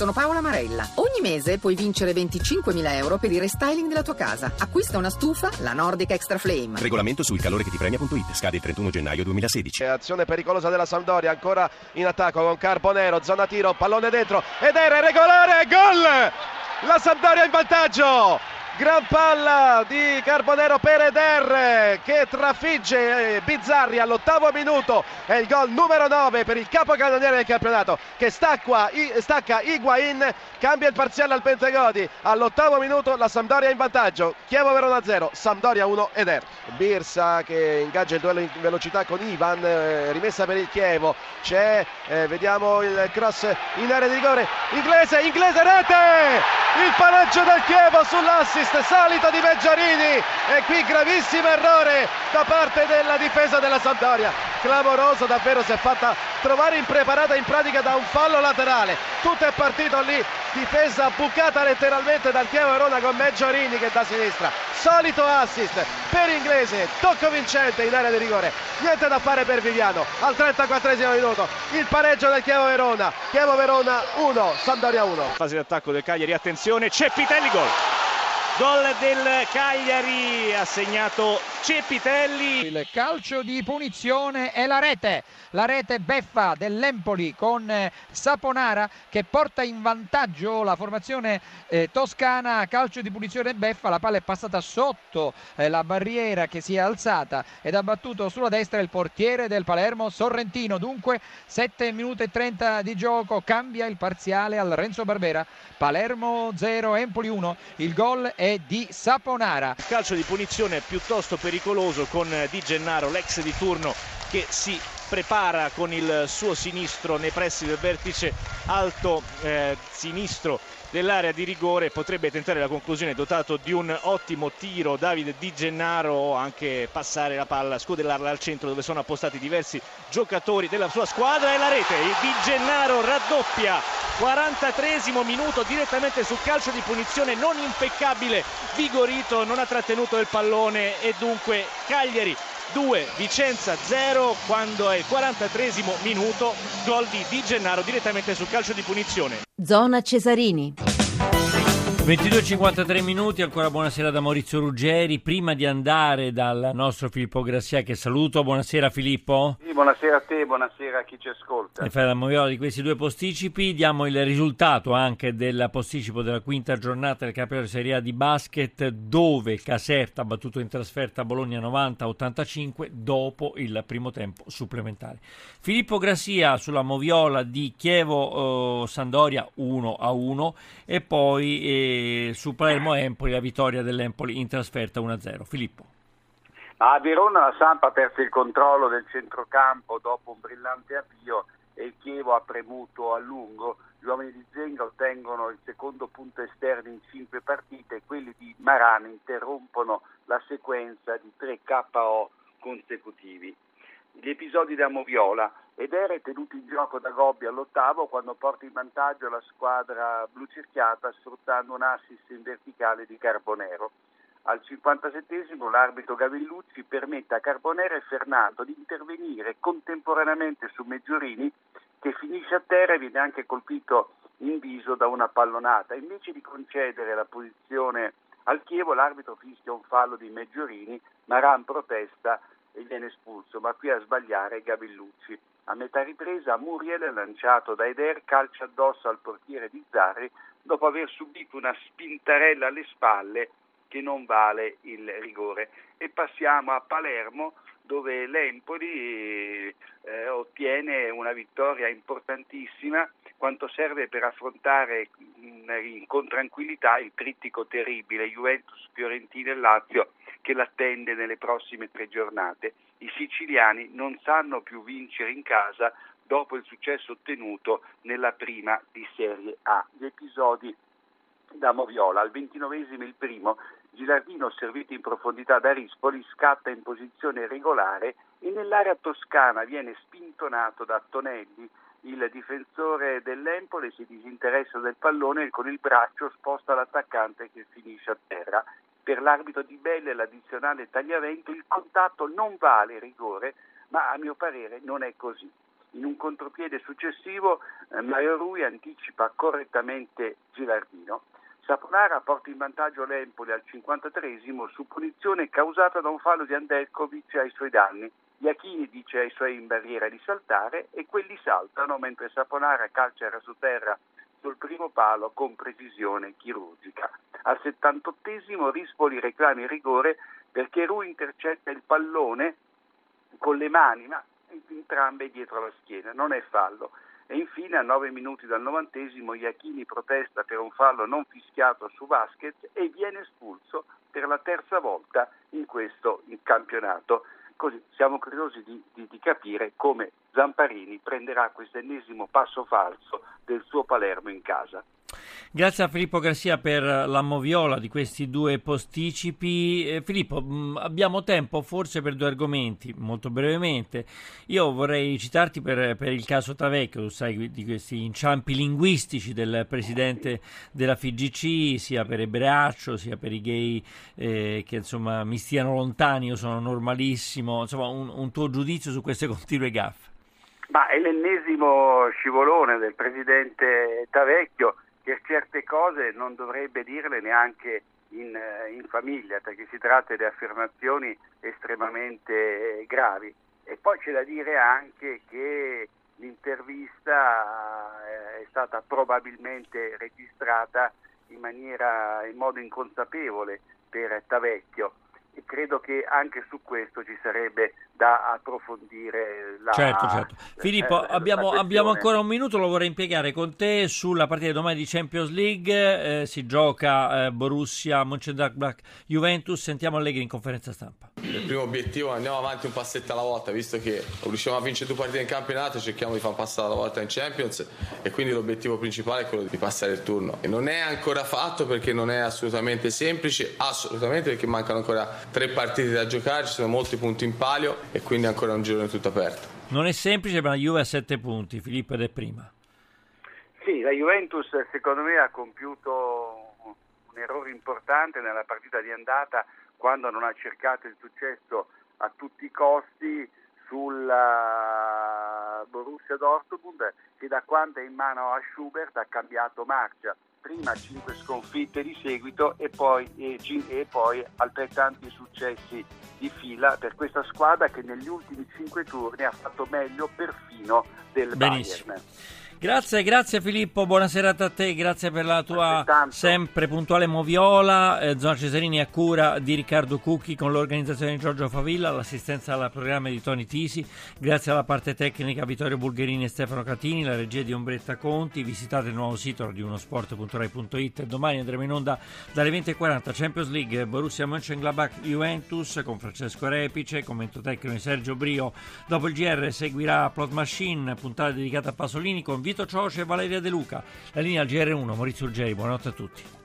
sono Paola Marella. Ogni mese puoi vincere 25.000 euro per il restyling della tua casa. Acquista una stufa, la Nordic Extra Flame. Regolamento sul calore che ti premia.it. Scade il 31 gennaio 2016. Azione pericolosa della Sampdoria, ancora in attacco con Carbonero, zona tiro, pallone dentro ed era regolare, gol! La Sampdoria in vantaggio! Gran palla di Carbonero per Eder che trafigge eh, Bizzarri all'ottavo minuto. È il gol numero 9 per il capocannoniere del campionato che stacca, stacca Higuain. Cambia il parziale al Pentegodi. All'ottavo minuto la Sampdoria in vantaggio. Chievo Verona 0, Sampdoria 1 Eder. Birsa che ingaggia il duello in velocità con Ivan. Eh, rimessa per il Chievo. C'è, eh, vediamo il cross in area di rigore. Inglese, inglese rete! Il pareggio del Chievo sull'assist assist solito di Meggiarini e qui gravissimo errore da parte della difesa della Sampdoria. Clamoroso davvero si è fatta trovare impreparata in pratica da un fallo laterale. Tutto è partito lì. Difesa bucata letteralmente dal Chievo Verona con Meggiorini che da sinistra. Solito assist per Inglese tocco vincente in area di rigore. Niente da fare per Viviano. Al 34 minuto il pareggio del Chievo Verona. Chievo Verona 1 Sampdoria 1 fase di attacco del Cagliari. Attenzione c'è Pitelli gol Gol del Cagliari ha segnato Cepitelli. Il calcio di punizione e la rete. La rete beffa dell'Empoli con eh, Saponara che porta in vantaggio la formazione eh, toscana. Calcio di punizione beffa. La palla è passata sotto eh, la barriera che si è alzata ed ha battuto sulla destra il portiere del Palermo Sorrentino. Dunque 7 minuti e 30 di gioco. Cambia il parziale al Renzo Barbera. Palermo 0, Empoli 1. Il gol è di Saponara. Calcio di punizione piuttosto pericoloso con Di Gennaro, l'ex di turno che si prepara con il suo sinistro nei pressi del vertice alto eh, sinistro dell'area di rigore potrebbe tentare la conclusione dotato di un ottimo tiro. Davide Di Gennaro anche passare la palla scudellarla al centro dove sono appostati diversi giocatori della sua squadra e la rete. Di Gennaro raddoppia 43 minuto direttamente sul calcio di punizione non impeccabile Vigorito non ha trattenuto il pallone e dunque Cagliari 2 Vicenza 0 quando è il 43 minuto gol di Di Gennaro direttamente sul calcio di punizione. Zona Cesarini 22.53 minuti, ancora buonasera da Maurizio Ruggeri. Prima di andare dal nostro Filippo Grassia, che saluto, buonasera Filippo. Sì, buonasera a te, buonasera a chi ci ascolta. E fai la moviola di questi due posticipi, diamo il risultato anche del posticipo della quinta giornata del campionato di Serie A di basket, dove Caserta ha battuto in trasferta Bologna 90-85 dopo il primo tempo supplementare. Filippo Grassia sulla moviola di Chievo-Sandoria eh, 1-1 e poi... Eh, su Palermo Empoli la vittoria dell'Empoli in trasferta 1-0. Filippo. A Verona la Sampa ha perso il controllo del centrocampo dopo un brillante avvio e il Chievo ha premuto a lungo. Gli uomini di Zenga ottengono il secondo punto esterno in cinque partite e quelli di Marano interrompono la sequenza di tre KO consecutivi. Gli episodi da Moviola ed era tenuto in gioco da Gobbi all'ottavo quando porta in vantaggio la squadra blu cerchiata sfruttando un assist in verticale di Carbonero. Al 57 l'arbitro Gavellucci permette a Carbonero e Fernando di intervenire contemporaneamente su Meggiorini che finisce a terra e viene anche colpito in viso da una pallonata. Invece di concedere la posizione al Chievo l'arbitro fischia un fallo di Meggiorini, Maran protesta e viene espulso, ma qui a sbagliare Gavellucci. A metà ripresa Muriel, lanciato da Eder, calcia addosso al portiere di Zarri dopo aver subito una spintarella alle spalle che non vale il rigore. E passiamo a Palermo dove l'Empoli eh, ottiene una vittoria importantissima quanto serve per affrontare in, con tranquillità il trittico terribile Juventus, Fiorentina e Lazio che l'attende nelle prossime tre giornate. I siciliani non sanno più vincere in casa dopo il successo ottenuto nella prima di Serie A. Gli episodi da Moviola, al ventinovesimo il primo, Gilardino servito in profondità da Rispoli scatta in posizione regolare e nell'area toscana viene spintonato da Tonelli, il difensore dell'Empole si disinteressa del pallone e con il braccio sposta l'attaccante che finisce a terra per l'arbitro di Belle l'addizionale tagliavento il contatto non vale rigore, ma a mio parere non è così. In un contropiede successivo eh, Mario Rui anticipa correttamente Gilardino. Saponara porta in vantaggio l'Empoli al 53 su punizione causata da un fallo di Andelkovic ai suoi danni. Iachini dice ai suoi in barriera di saltare e quelli saltano mentre Saponara calcia su terra sul primo palo con precisione chirurgica. Al 78 Rispoli reclama il rigore perché Rui intercetta il pallone con le mani, ma entrambe dietro la schiena, non è fallo. E infine a 9 minuti dal novantesimo Iachini protesta per un fallo non fischiato su Vasquez e viene espulso per la terza volta in questo campionato. Così siamo curiosi di, di, di capire come Zamparini prenderà questo ennesimo passo falso del suo Palermo in casa. Grazie a Filippo Garcia per la moviola di questi due posticipi. Eh, Filippo, mh, mm, abbiamo tempo forse per due argomenti, molto brevemente. Io vorrei citarti per, per il caso Tavecchio, tu sai di questi inciampi linguistici del presidente della FIGC, sia per Ebreaccio, sia per i gay eh, che insomma mi stiano lontani, io sono normalissimo. Insomma, un, un tuo giudizio su queste continue gaffe? Ma è l'ennesimo scivolone del presidente Tavecchio che certe cose non dovrebbe dirle neanche in, eh, in famiglia, perché si tratta di affermazioni estremamente gravi. E poi c'è da dire anche che l'intervista eh, è stata probabilmente registrata in, maniera, in modo inconsapevole per Tavecchio e credo che anche su questo ci sarebbe da approfondire la Certo, certo. Filippo, eh, abbiamo, abbiamo, ancora un minuto, lo vorrei impiegare con te sulla partita di domani di Champions League, eh, si gioca eh, Borussia Mönchengladbach Juventus, sentiamo Allegri in conferenza stampa. Il primo obiettivo è andiamo avanti un passetto alla volta, visto che riusciamo a vincere due partite in campionato, cerchiamo di far passare la volta in Champions e quindi l'obiettivo principale è quello di passare il turno. E non è ancora fatto perché non è assolutamente semplice, assolutamente perché mancano ancora tre partite da giocare, ci sono molti punti in palio e quindi ancora un girone tutto aperto. Non è semplice, ma la Juve ha sette punti, Filippo ed è prima. Sì, la Juventus secondo me ha compiuto un errore importante nella partita di andata quando non ha cercato il successo a tutti i costi sulla Borussia Dortmund che da quando è in mano a Schubert ha cambiato marcia prima 5 sconfitte di seguito e poi, e, e poi, altrettanti successi di fila per questa squadra che negli ultimi 5 turni ha fatto meglio perfino del Benissimo. Bayern. Grazie, grazie Filippo, buona serata a te, grazie per la tua sempre puntuale moviola. Eh, Zona Cesarini a cura di Riccardo Cucchi con l'organizzazione di Giorgio Favilla, l'assistenza al programma di Tony Tisi, grazie alla parte tecnica Vittorio Bulgherini e Stefano Catini, la regia di Ombretta Conti. Visitate il nuovo sito di unosport.rai.it. Domani andremo in onda dalle 20.40 Champions League Borussia Mönchengladbach Juventus con Francesco Repice, commento tecnico di Sergio Brio. Dopo il GR seguirà Plot Machine, puntata dedicata a Pasolini con Vito Cioce e Valeria De Luca. La linea al GR1, Maurizio Urgeri, buonanotte a tutti.